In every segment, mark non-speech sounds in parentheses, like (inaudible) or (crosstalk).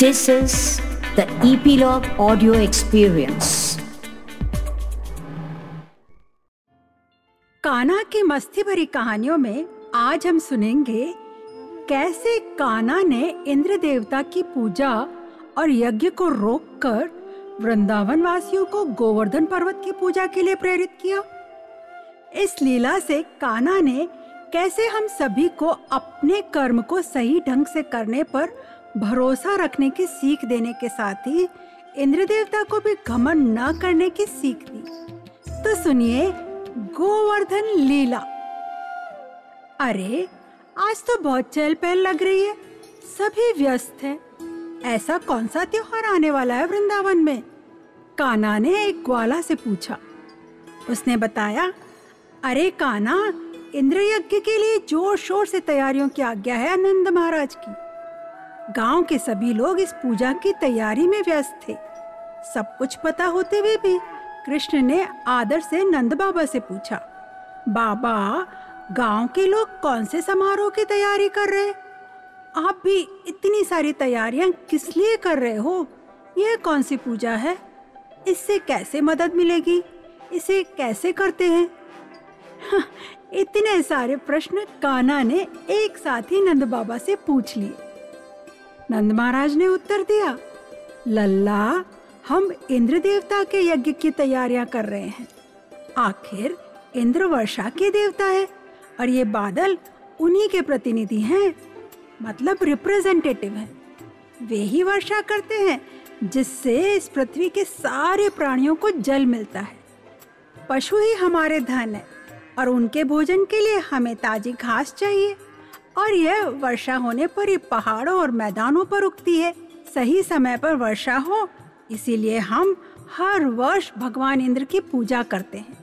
This is the Epilogue Audio Experience. काना की मस्ती भरी कहानियों में आज हम सुनेंगे, कैसे काना ने इंद्र देवता की पूजा और यज्ञ को रोककर वृंदावन वासियों को गोवर्धन पर्वत की पूजा के लिए प्रेरित किया इस लीला से काना ने कैसे हम सभी को अपने कर्म को सही ढंग से करने पर भरोसा रखने की सीख देने के साथ ही इंद्र देवता को भी घमंड न करने की सीख दी। तो सुनिए गोवर्धन लीला। अरे, आज तो बहुत चहल पहल लग रही है। सभी व्यस्त हैं। ऐसा कौन सा त्योहार आने वाला है वृंदावन में? काना ने एक ग्वाला से पूछा। उसने बताया, अरे काना इंद्र यज्ञ के लिए ज़ोर शोर से तैयारियों की आज्ञा है आनंद महाराज की। गाँव के सभी लोग इस पूजा की तैयारी में व्यस्त थे। सब कुछ पता होते हुए भी कृष्ण ने आदर से नंद बाबा से पूछा, बाबा, गाँव के लोग कौन से समारोह की तैयारी कर रहे आप भी इतनी सारी तैयारियाँ किस लिए कर रहे हो? यह कौन सी पूजा है? इससे कैसे मदद मिलेगी? इसे कैसे करते हैं? (laughs) इतने सारे प्रश्न काना ने एक साथ ही नंद बाबा से पूछ लिए। नंद महाराज ने उत्तर दिया, लल्ला, हम इंद्र देवता के यज्ञ की तैयारियाँ कर रहे हैं। आखिर इंद्र वर्षा के देवता है और ये बादल उन्हीं के प्रतिनिधि हैं मतलब रिप्रेजेंटेटिव हैं। वे ही वर्षा करते हैं, जिससे इस पृथ्वी के सारे प्राणियों को जल मिलता है। पशु ही हमारे धन है और उनके भोजन के लिए हमें ताजी घास चाहिए। और यह वर्षा होने पर ही पहाड़ों और मैदानों पर उगती है। सही समय पर वर्षा हो, इसीलिए हम हर वर्ष भगवान इंद्र की पूजा करते हैं।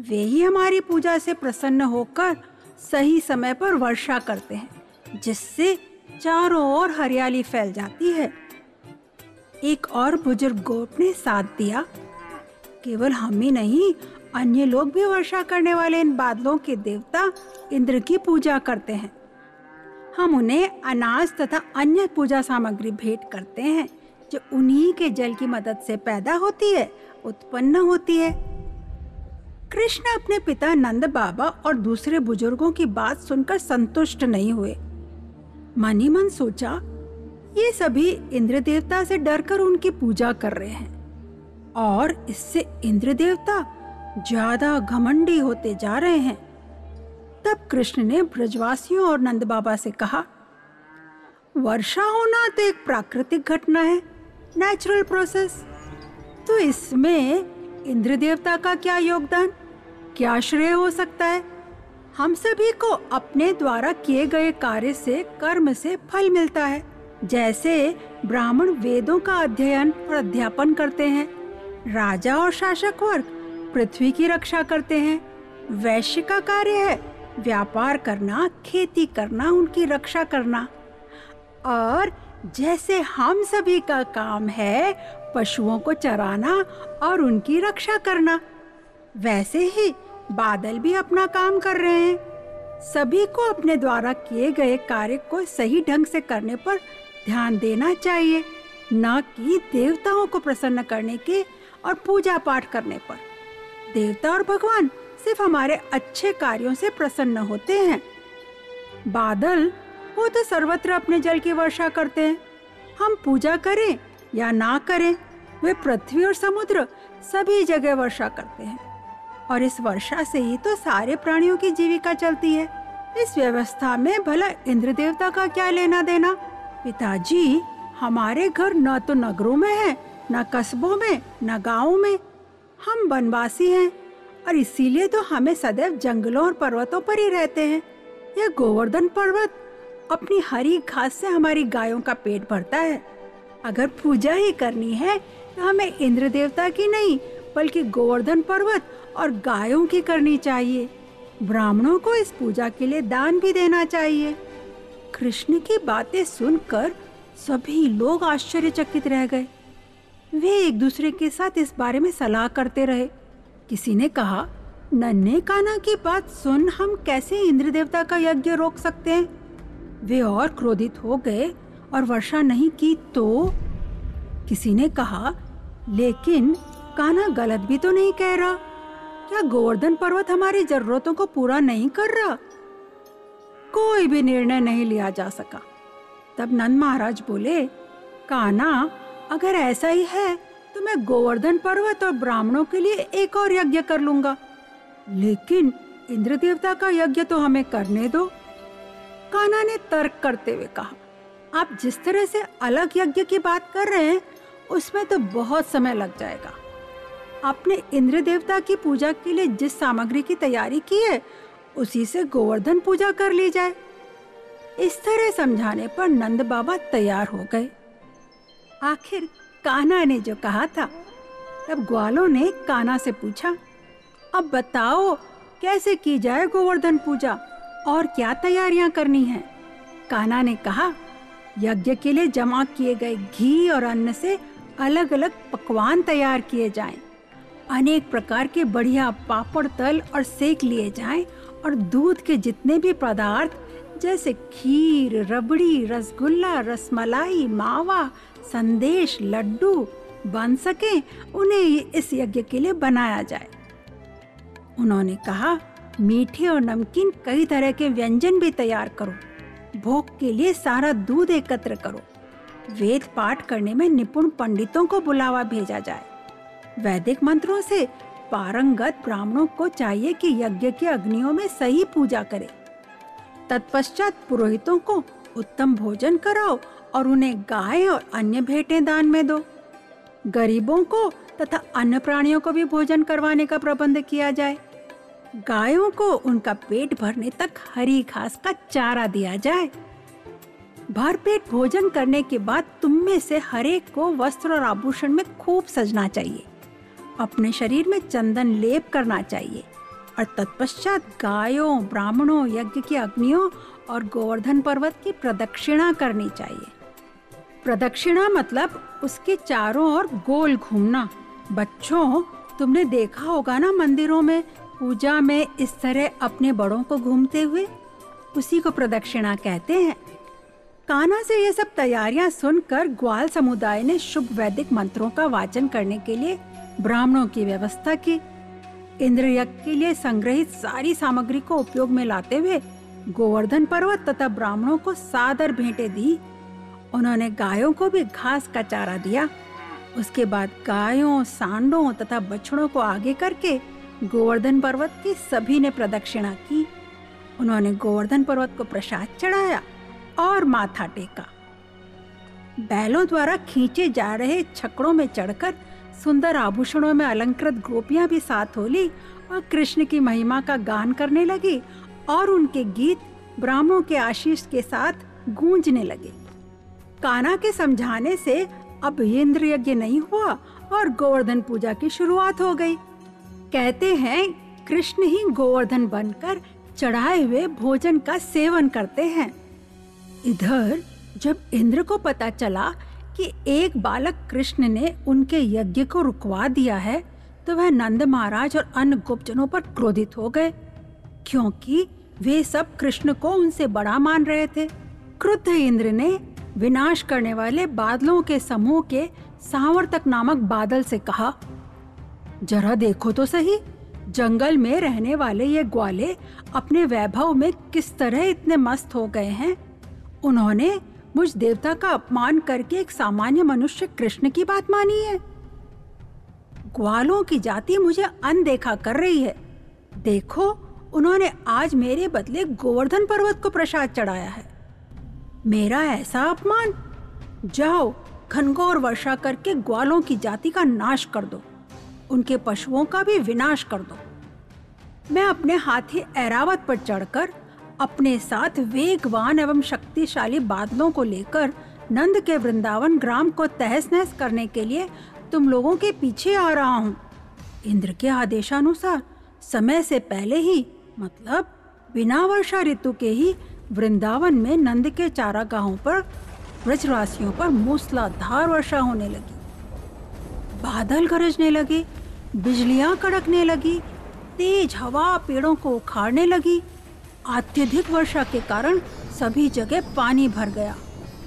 वे ही हमारी पूजा से प्रसन्न होकर सही समय पर वर्षा करते हैं, जिससे चारों ओर हरियाली फैल जाती है। एक और बुज़ुर्ग गोप ने साथ दिया, केवल हम ही नहीं, अन्य लोग भी वर्षा करने वाले इन बादलों के देवता इंद्र की पूजा करते हैं। हम उन्हें अनाज तथा अन्य पूजा सामग्री भेंट करते हैं, जो उन्हीं के जल की मदद से पैदा होती है, उत्पन्न होती है। कृष्ण अपने पिता नंद बाबा और दूसरे बुज़ुर्गों की बात सुनकर संतुष्ट नहीं हुए। मन ही मन सोचा, ये सभी इंद्र देवता से डरकर उनकी पूजा कर रहे हैं, और इससे इंद्र देवता ज़्यादा घमंडी होते जा रहे हैं। तब कृष्ण ने ब्रजवासियों और नंद बाबा से कहा, वर्षा होना तो एक प्राकृतिक घटना है नेचुरल प्रोसेस तो इसमें इंद्र देवता का क्या योगदान? क्या श्रेय हो सकता है? हम सभी को अपने द्वारा किए गए कार्य से कर्म से फल मिलता है, जैसे ब्राह्मण वेदों का अध्ययन और अध्यापन करते हैं, राजा और शासक वर्ग पृथ्वी की रक्षा करते हैं, वैश्य का कार्य है व्यापार करना, खेती करना, उनकी रक्षा करना। और जैसे हम सभी का काम है पशुओं को चराना और उनकी रक्षा करना, वैसे ही बादल भी अपना काम कर रहे हैं। सभी को अपने द्वारा किए गए कार्य को सही ढंग से करने पर ध्यान देना चाहिए, न कि देवताओं को प्रसन्न करने के और पूजा पाठ करने पर। देवता और भगवान सिर्फ़ हमारे अच्छे कार्यों से प्रसन्न होते हैं। बादल, वो तो सर्वत्र अपने जल की वर्षा करते हैं। हम पूजा करें या ना करें, वे पृथ्वी और समुद्र सभी जगह वर्षा करते हैं। और इस वर्षा से ही तो सारे प्राणियों की जीविका चलती है। इस व्यवस्था में भला इंद्र देवता का क्या लेना देना? पिताजी, हमारे घर न तो नगरों में है, न कस्बों में, न गाँव में। हम वनवासी हैं। और इसीलिए तो हमें सदैव जंगलों और पर्वतों पर ही रहते हैं। यह गोवर्धन पर्वत अपनी हरी घास से हमारी गायों का पेट भरता है। अगर पूजा ही करनी है तो हमें इंद्र देवता की नहीं, बल्कि गोवर्धन पर्वत और गायों की करनी चाहिए। ब्राह्मणों को इस पूजा के लिए दान भी देना चाहिए। कृष्ण की बातें सुनकर सभी लोग आश्चर्यचकित रह गए। वे एक दूसरे के साथ इस बारे में सलाह करते रहे। किसी ने कहा, नन्हे काना की बात सुन, हम कैसे इंद्र देवता का यज्ञ रोक सकते हैं? वे और क्रोधित हो गए और वर्षा नहीं की तो किसी ने कहा, लेकिन काना गलत भी तो नहीं कह रहा। क्या गोवर्धन पर्वत हमारी जरूरतों को पूरा नहीं कर रहा? कोई भी निर्णय नहीं लिया जा सका। तब नंद महाराज बोले काना अगर ऐसा ही है तो मैं गोवर्धन पर्वत और ब्राह्मणों के लिए एक और यज्ञ कर लूँगा। लेकिन इंद्र देवता का यज्ञ तो हमें करने दो। काना ने तर्क करते हुए कहा, आप जिस तरह से अलग यज्ञ की बात कर रहे हैं, उसमें तो बहुत समय लग जाएगा। आपने इंद्र देवता की पूजा के लिए जिस सामग्री की तैयारी की है, उसी से गोवर्धन पूजा कर ली जाए। इस तरह समझाने पर नंद बाबा तैयार हो गए। आखिर कान्हा ने जो कहा था, तब ग्वालों ने कान्हा से पूछा, अब बताओ, कैसे की जाए गोवर्धन पूजा, और क्या तैयारियाँ करनी है कान्हा ने कहा, यज्ञ के लिए जमा किए गए घी और अन्न से अलग अलग पकवान तैयार किए जाएँ। अनेक प्रकार के बढ़िया पापड़, तल और सेक लिए जाएँ, और दूध के जितने भी पदार्थ, जैसे खीर, रबड़ी, रसगुल्ला, रसमलाई, मावा संदेश, लड्डू बन सके, उन्हें इस यज्ञ के लिए बनाया जाए। उन्होंने कहा, मीठे और नमकीन कई तरह के व्यंजन भी तैयार करो। भोग के लिए सारा दूध एकत्र करो। वेद पाठ करने में निपुण पंडितों को बुलावा भेजा जाए। वैदिक मंत्रों से पारंगत ब्राह्मणों को चाहिए कि यज्ञ के अग्नियों में सही पूजा करें। तत्पश्चात पुरोहितों को उत्तम भोजन कराओ और उन्हें गाय और अन्य भेंटें दान में दो। गरीबों को तथा अन्य प्राणियों को भी भोजन करवाने का प्रबंध किया जाए। गायों को उनका पेट भरने तक हरी घास का चारा दिया जाए। भरपेट भोजन करने के बाद तुम में से हरेक को वस्त्र और आभूषण में खूब सजना चाहिए। अपने शरीर में चंदन लेप करना चाहिए। और तत्पश्चात गायों, ब्राह्मणों, यज्ञ की अग्नियों और गोवर्धन पर्वत की प्रदक्षिणा करनी चाहिए। प्रदक्षिणा मतलब उसके चारों ओर गोल घूमना। बच्चों, तुमने देखा होगा ना मंदिरों में पूजा में इस तरह अपने बड़ों को घूमते हुए? उसी को प्रदक्षिणा कहते हैं। काना से ये सब तैयारियाँ सुनकर ग्वाल समुदाय ने शुभ वैदिक मंत्रों का वाचन करने के लिए ब्राह्मणों की व्यवस्था की। इंद्र यज्ञ के लिए संग्रहित सारी सामग्री को उपयोग में लाते हुए गोवर्धन पर्वत तथा ब्राह्मणों को सादर भेंटे दी। उन्होंने गायों को भी घास का चारा दिया। उसके बाद गायों, सांडों तथा बछड़ों को आगे करके गोवर्धन पर्वत की सभी ने प्रदक्षिणा की। उन्होंने गोवर्धन पर्वत को प्रसाद चढ़ाया और माथा टेका। बैलों द्वारा खींचे जा रहे छकड़ों में चढ़कर सुंदर आभूषणों में अलंकृत गोपियाँ भी साथ होली और कृष्ण की महिमा का गान करने लगी और उनके गीत ब्राह्मणों के आशीष के साथ गूंजने लगे। काना के समझाने से अब इंद्र यज्ञ नहीं हुआ और गोवर्धन पूजा की शुरुआत हो गई। कहते हैं, कृष्ण ही गोवर्धन बनकर चढ़ाए हुए भोजन का सेवन करते हैं। इधर, जब इंद्र को पता चला कि एक बालक कृष्ण ने उनके यज्ञ को रुकवा दिया है तो वह नंद महाराज और अन्य गोपजनों पर क्रोधित हो गए, क्योंकि वे सब कृष्ण को उनसे बड़ा मान रहे थे। क्रुद्ध इंद्र ने विनाश करने वाले बादलों के समूह के सावर्तक नामक बादल से कहा, जरा देखो तो सही, जंगल में रहने वाले ये ग्वाले अपने वैभव में किस तरह इतने मस्त हो गए हैं। उन्होंने मुझ देवता का अपमान करके एक सामान्य मनुष्य कृष्ण की बात मानी है। ग्वालों की जाति मुझे अनदेखा कर रही है। देखो, उन्होंने आज मेरे बदले गोवर्धन पर्वत को प्रसाद चढ़ाया है। मेरा ऐसा अपमान? जाओ, घनघोर वर्षा करके ग्वालों की जाति का नाश कर दो। उनके पशुओं का भी विनाश कर दो। मैं अपने हाथी ऐरावत पर चढ़कर, अपने साथ वेगवान एवं शक्तिशाली बादलों को लेकर नंद के वृंदावन ग्राम को तहस नहस करने के लिए तुम लोगों के पीछे आ रहा हूँ। इंद्र के आदेशानुसार, समय से पहले ही मतलब बिना वर्षा ऋतु के ही वृंदावन में नंद के चारागाहों पर ब्रजवासियों पर मूसलाधार वर्षा होने लगी। बादल गरजने लगे, बिजलियाँ कड़कने लगी, तेज हवा पेड़ों को उखाड़ने लगी। अत्यधिक वर्षा के कारण सभी जगह पानी भर गया।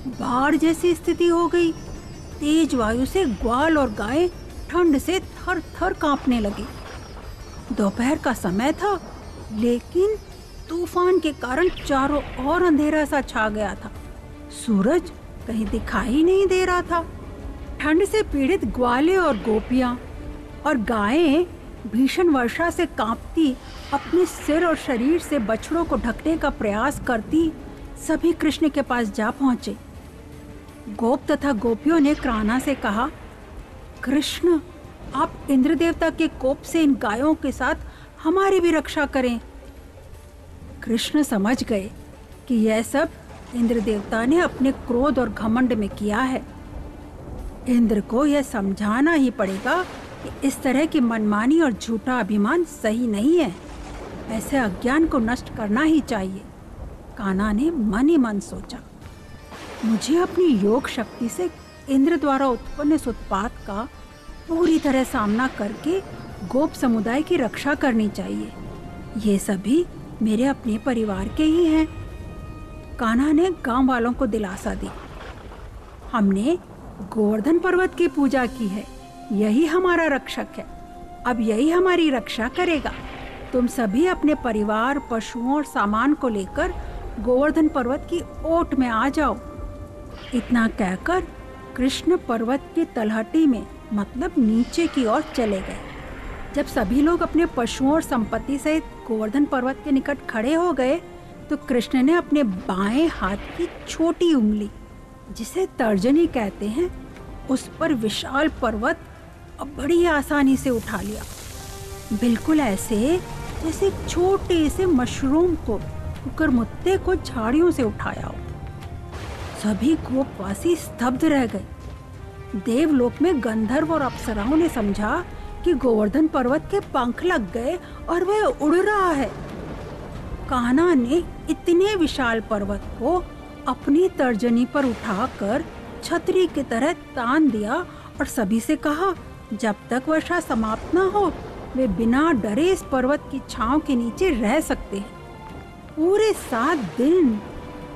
बाढ़ जैसी स्थिति हो गई। तेज वायु से ग्वाल और गाय ठंड से थर थर कांपने लगे। दोपहर का समय था, लेकिन तूफ़ान के कारण चारों ओर अंधेरा सा छा गया था। सूरज कहीं दिखाई नहीं दे रहा था। ठंड से पीड़ित ग्वाले और गोपियाँ और गायें भीषण वर्षा से कांपती, अपने सिर और शरीर से बछड़ों को ढकने का प्रयास करती, सभी कृष्ण के पास जा पहुँचे। गोप तथा गोपियों ने क्राना से कहा, कृष्ण, आप इंद्र देवता के कोप से इन गायों के साथ हमारी भी रक्षा करें। कृष्ण समझ गए कि यह सब इंद्र देवता ने अपने क्रोध और घमंड में किया है। इंद्र को यह समझाना ही पड़ेगा कि इस तरह की मनमानी और झूठा अभिमान सही नहीं है। ऐसे अज्ञान को नष्ट करना ही चाहिए। काना ने मन ही मन सोचा, मुझे अपनी योग शक्ति से इंद्र द्वारा उत्पन्न इस उत्पात का पूरी तरह सामना करके गोप समुदाय की रक्षा करनी चाहिए। ये सभी मेरे अपने परिवार के ही हैं। कान्हा ने गाँव वालों को दिलासा दी। हमने गोवर्धन पर्वत की पूजा की है। यही हमारा रक्षक है। अब यही हमारी रक्षा करेगा। तुम सभी अपने परिवार, पशुओं और सामान को लेकर गोवर्धन पर्वत की ओट में आ जाओ। इतना कहकर कृष्ण पर्वत की तलहटी में मतलब नीचे की ओर चले गए। जब सभी लोग अपने पशुओं और संपत्ति सहित गोवर्धन पर्वत के निकट खड़े हो गए तो कृष्ण ने अपने बाएँ हाथ की छोटी उंगली, जिसे तर्जनी कहते हैं, उस पर विशाल पर्वत अब बड़ी आसानी से उठा लिया। बिल्कुल ऐसे जैसे छोटे से मशरूम को कुकर मुत्ते को झाड़ियों से उठाया हो। सभी गोपवासी स्तब्ध रह गए। देवलोक में गंधर्व और अप्सराओं ने समझा कि गोवर्धन पर्वत के पंख लग गए और वह उड़ रहा है। कान्हा ने इतने विशाल पर्वत को अपनी तर्जनी पर उठाकर छतरी की तरह तान दिया और सभी से कहा, जब तक वर्षा समाप्त न हो, वे बिना डरे इस पर्वत की छांव के नीचे रह सकते हैं। पूरे सात दिन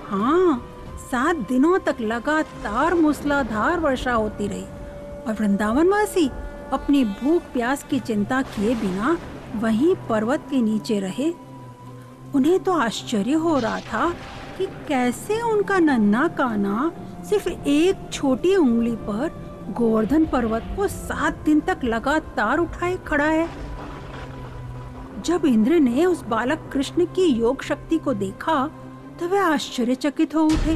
हाँ सात दिनों तक लगातार मूसलाधार वर्षा होती रही और वृंदावन वासी अपनी भूख प्यास की चिंता किए बिना वहीं पर्वत के नीचे रहे। उन्हें तो आश्चर्य हो रहा था कि कैसे उनका नन्ना काना सिर्फ़ एक छोटी उंगली पर गोवर्धन पर्वत को सात दिन तक लगातार उठाए खड़ा है। जब इंद्र ने उस बालक कृष्ण की योग शक्ति को देखा तो वह आश्चर्यचकित हो उठे।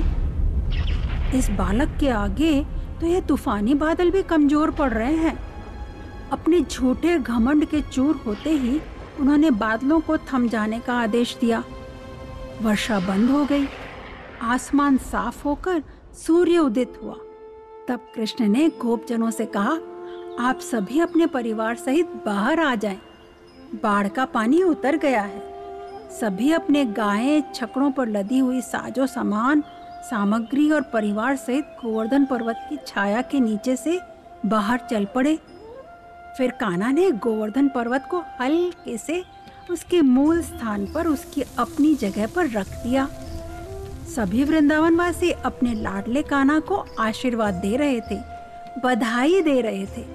इस बालक के आगे तो यह तूफानी बादल भी कमज़ोर पड़ रहे हैं। अपने झूठे घमंड के चूर होते ही उन्होंने बादलों को थम जाने का आदेश दिया। वर्षा बंद हो गई। आसमान साफ़ होकर सूर्य उदित हुआ। तब कृष्ण ने गोपजनों से कहा, आप सभी अपने परिवार सहित बाहर आ जाएँ। बाढ़ का पानी उतर गया है। सभी अपने गायें, छकड़ों पर लदी हुई साजो सामान, सामग्री और परिवार सहित गोवर्धन पर्वत की छाया के नीचे से बाहर चल पड़े। फिर काना ने गोवर्धन पर्वत को हल्के से उसके मूल स्थान पर उसकी अपनी जगह पर रख दिया। सभी वृंदावन वासी अपने लाडले काना को आशीर्वाद दे रहे थे, बधाई दे रहे थे।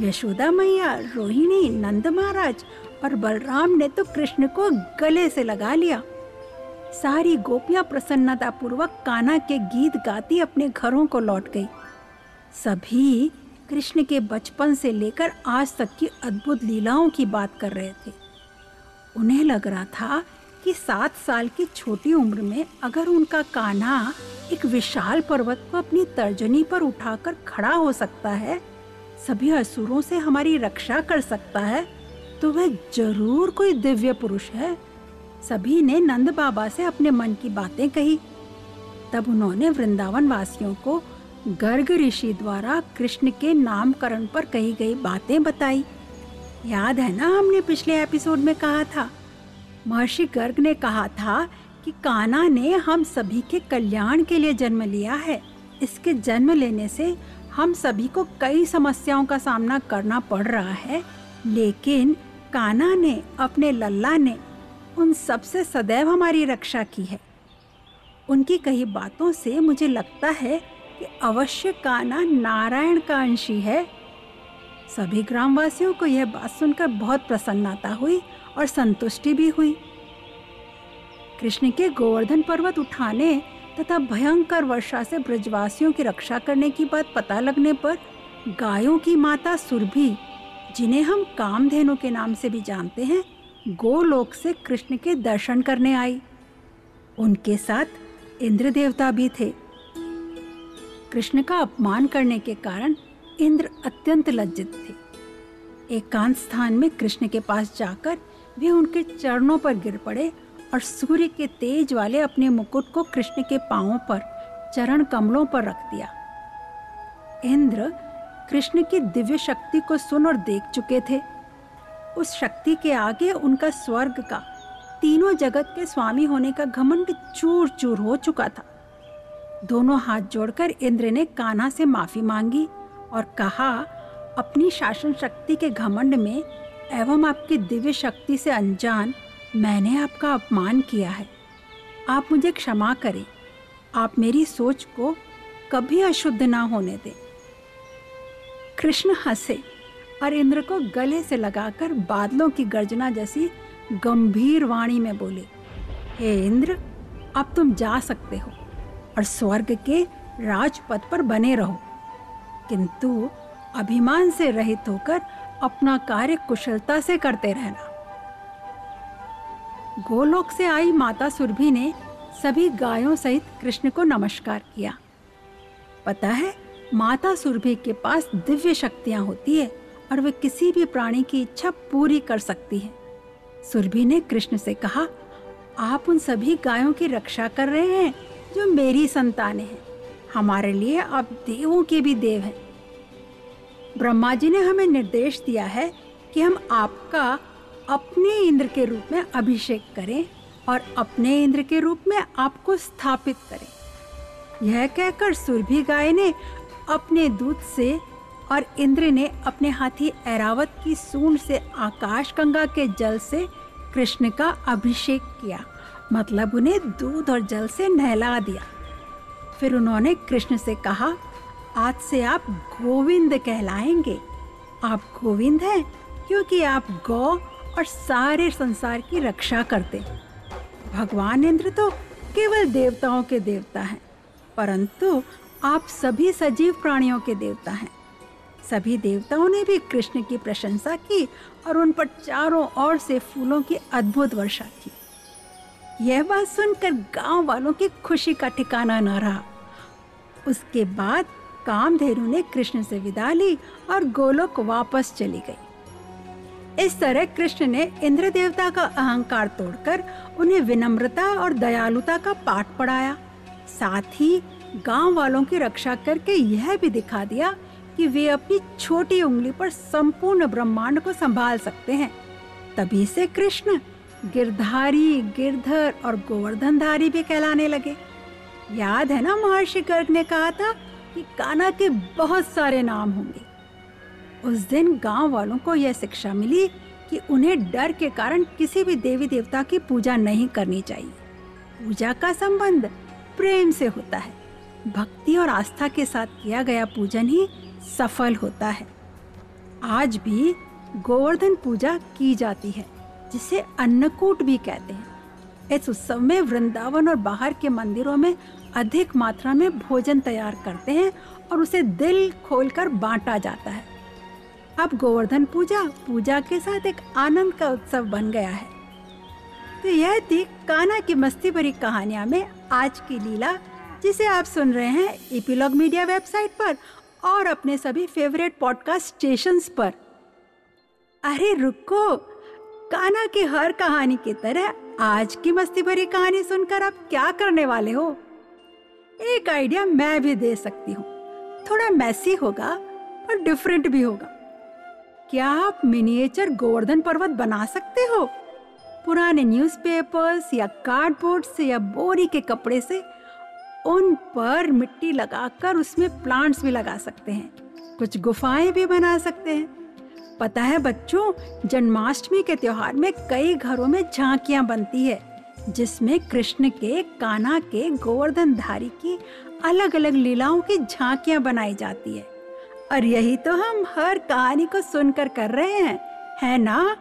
यशोदा मैया, रोहिणी, नंद महाराज और बलराम ने तो कृष्ण को गले से लगा लिया। सारी गोपियाँ प्रसन्नता पूर्वक काना के गीत गाती अपने घरों को लौट गई। सभी कृष्ण के बचपन से लेकर आज तक की अद्भुत लीलाओं की बात कर रहे थे। उन्हें लग रहा था कि सात साल की छोटी उम्र में अगर उनका कान्हा एक विशाल पर्वत को अपनी तर्जनी पर उठाकर खड़ा हो सकता है, सभी असुरों से हमारी रक्षा कर सकता है तो वह ज़रूर कोई दिव्य पुरुष है। सभी ने नंद बाबा से अपने मन की बातें कही। तब उन्होंने वृंदावन वासियों को गर्ग ऋषि द्वारा कृष्ण के नामकरण पर कही गई बातें बताई। याद है ना हमने पिछले एपिसोड में कहा था? महर्षि गर्ग ने कहा था कि काना ने हम सभी के कल्याण के लिए जन्म लिया है। इसके जन्म लेने से हम सभी को कई समस्याओं का सामना करना पड़ रहा है। लेकिन काना ने, अपने लल्ला ने, उन सबसे सदैव हमारी रक्षा की है। उनकी कही बातों से मुझे लगता है कि अवश्य काना नारायण का अंशी है। सभी ग्रामवासियों को यह बात सुनकर बहुत प्रसन्नता हुई और संतुष्टि भी हुई। कृष्ण के गोवर्धन पर्वत उठाने तथा भयंकर वर्षा से ब्रजवासियों की रक्षा करने की बात पता लगने पर गायों की माता सुरभि, जिन्हें हम कामधेनु के नाम से भी जानते हैं, गोलोक से कृष्ण के दर्शन करने आई। उनके साथ इंद्र देवता भी थे। कृष्ण का अपमान करने के कारण इंद्र अत्यंत लज्जित थे। एकांत स्थान में कृष्ण के पास जाकर वे उनके चरणों पर गिर पड़े और सूर्य के तेज वाले अपने मुकुट को कृष्ण के पांवों पर, चरण कमलों पर रख दिया। इंद्र कृष्ण की दिव्य शक्ति को सुन और देख चुके थे। उस शक्ति के आगे उनका स्वर्ग का, तीनों जगत के स्वामी होने का घमंड चूर चूर हो चुका था। दोनों हाथ जोड़कर इंद्र ने कान्हा से माफ़ी मांगी और कहा, अपनी शासन शक्ति के घमंड में एवं आपकी दिव्य शक्ति से अनजान मैंने आपका अपमान किया है। आप मुझे क्षमा करें। आप मेरी सोच को कभी अशुद्ध ना होने दें। कृष्ण हंसे और इंद्र को गले से लगाकर बादलों की गर्जना जैसी गंभीर वाणी में बोले, हे इंद्र, अब तुम जा सकते हो। और स्वर्ग के राजपथ पर बने रहो। किंतु अभिमान से रहित होकर अपना कार्य कुशलता से करते रहना। गोलोक से आई माता सुरभि ने सभी गायों सहित कृष्ण को नमस्कार किया। पता है, माता सुरभि के पास दिव्य शक्तियाँ होती है और वे किसी भी प्राणी की इच्छा पूरी कर सकती है। सुरभि ने कृष्ण से कहा, आप उन सभी गायों की रक्षा कर रहे हैं जो मेरी संतानें हैं। हमारे लिए आप देवों के भी देव हैं। ब्रह्मा जी ने हमें निर्देश दिया है कि हम आपका अपने इंद्र के रूप में अभिषेक करें और अपने इंद्र के रूप में आपको स्थापित करें। यह कहकर सुरभि गाय ने अपने दूध से और इंद्र ने अपने हाथी ऐरावत की सूंड से आकाश गंगा के जल से कृष्ण का अभिषेक किया। मतलब उन्हें दूध और जल से नहला दिया। फिर उन्होंने कृष्ण से कहा, आज से आप गोविंद कहलाएँगे। आप गोविंद हैं क्योंकि आप गौ और सारे संसार की रक्षा करते। भगवान इंद्र तो केवल देवताओं के देवता हैं, परंतु आप सभी सजीव प्राणियों के देवता हैं। सभी देवताओं ने भी कृष्ण की प्रशंसा की और उन पर चारों ओर से फूलों की अद्भुत वर्षा की। यह बात सुनकर गाँव वालों की खुशी का ठिकाना न रहा। उसके बाद कामधेनु ने कृष्ण से विदा ली और गोलोक वापस चली गई। इस तरह कृष्ण ने इंद्र देवता का अहंकार तोड़कर उन्हें विनम्रता और दयालुता का पाठ पढ़ाया। साथ ही गाँव वालों की रक्षा करके यह भी दिखा दिया कि वे अपनी छोटी उंगली पर संपूर्ण ब्रह्मांड को संभाल सकते हैं। तभी से कृष्ण गिरधारी, गिरधर और गोवर्धनधारी भी कहलाने लगे। याद है ना महर्षि गर्ग ने कहा था कि काना के बहुत सारे नाम होंगे। उस दिन गाँव वालों को यह शिक्षा मिली कि उन्हें डर के कारण किसी भी देवी देवता की पूजा नहीं करनी चाहिए। पूजा का संबंध प्रेम से होता है। भक्ति और आस्था के साथ किया गया पूजन ही सफल होता है। आज भी गोवर्धन पूजा की जाती है। जिसे अन्नकूट भी कहते हैं। इस उत्सव में वृंदावन और बाहर के मंदिरों में अधिक मात्रा में भोजन तैयार करते हैं और उसे दिल खोलकर बांटा जाता है। अब गोवर्धन पूजा पूजा के साथ एक आनंद का उत्सव बन गया है। तो यह थी काना की मस्ती भरी कहानियाँ में आज की लीला, जिसे आप सुन रहे हैं इपीलॉग मीडिया वेबसाइट पर और अपने सभी फेवरेट पॉडकास्ट स्टेशंस पर। अरे रुको! काना की हर कहानी की तरह आज की मस्ती भरी कहानी सुनकर आप क्या करने वाले हो? एक आइडिया मैं भी दे सकती हूँ। थोड़ा मैसी होगा, पर डिफरेंट भी होगा। क्या आप मिनिएचर गोवर्धन पर्वत बना सकते हो? पुराने न्यूज़पेपर्स या कार्डबोर्ड से या बोरी के कपड़े से उन पर मिट्टी लगाकर उसमें प्लांट्स भी लगा सकते हैं। कुछ गुफाएँ भी बना सकते हैं। पता है बच्चों, जन्माष्टमी के त्योहार में कई घरों में झांकियाँ बनती है, जिसमें कृष्ण के काना के, गोवर्धन धारी की अलग अलग लीलाओं की झांकियाँ बनाई जाती है। और यही तो हम हर कहानी को सुनकर कर रहे हैं, है ना?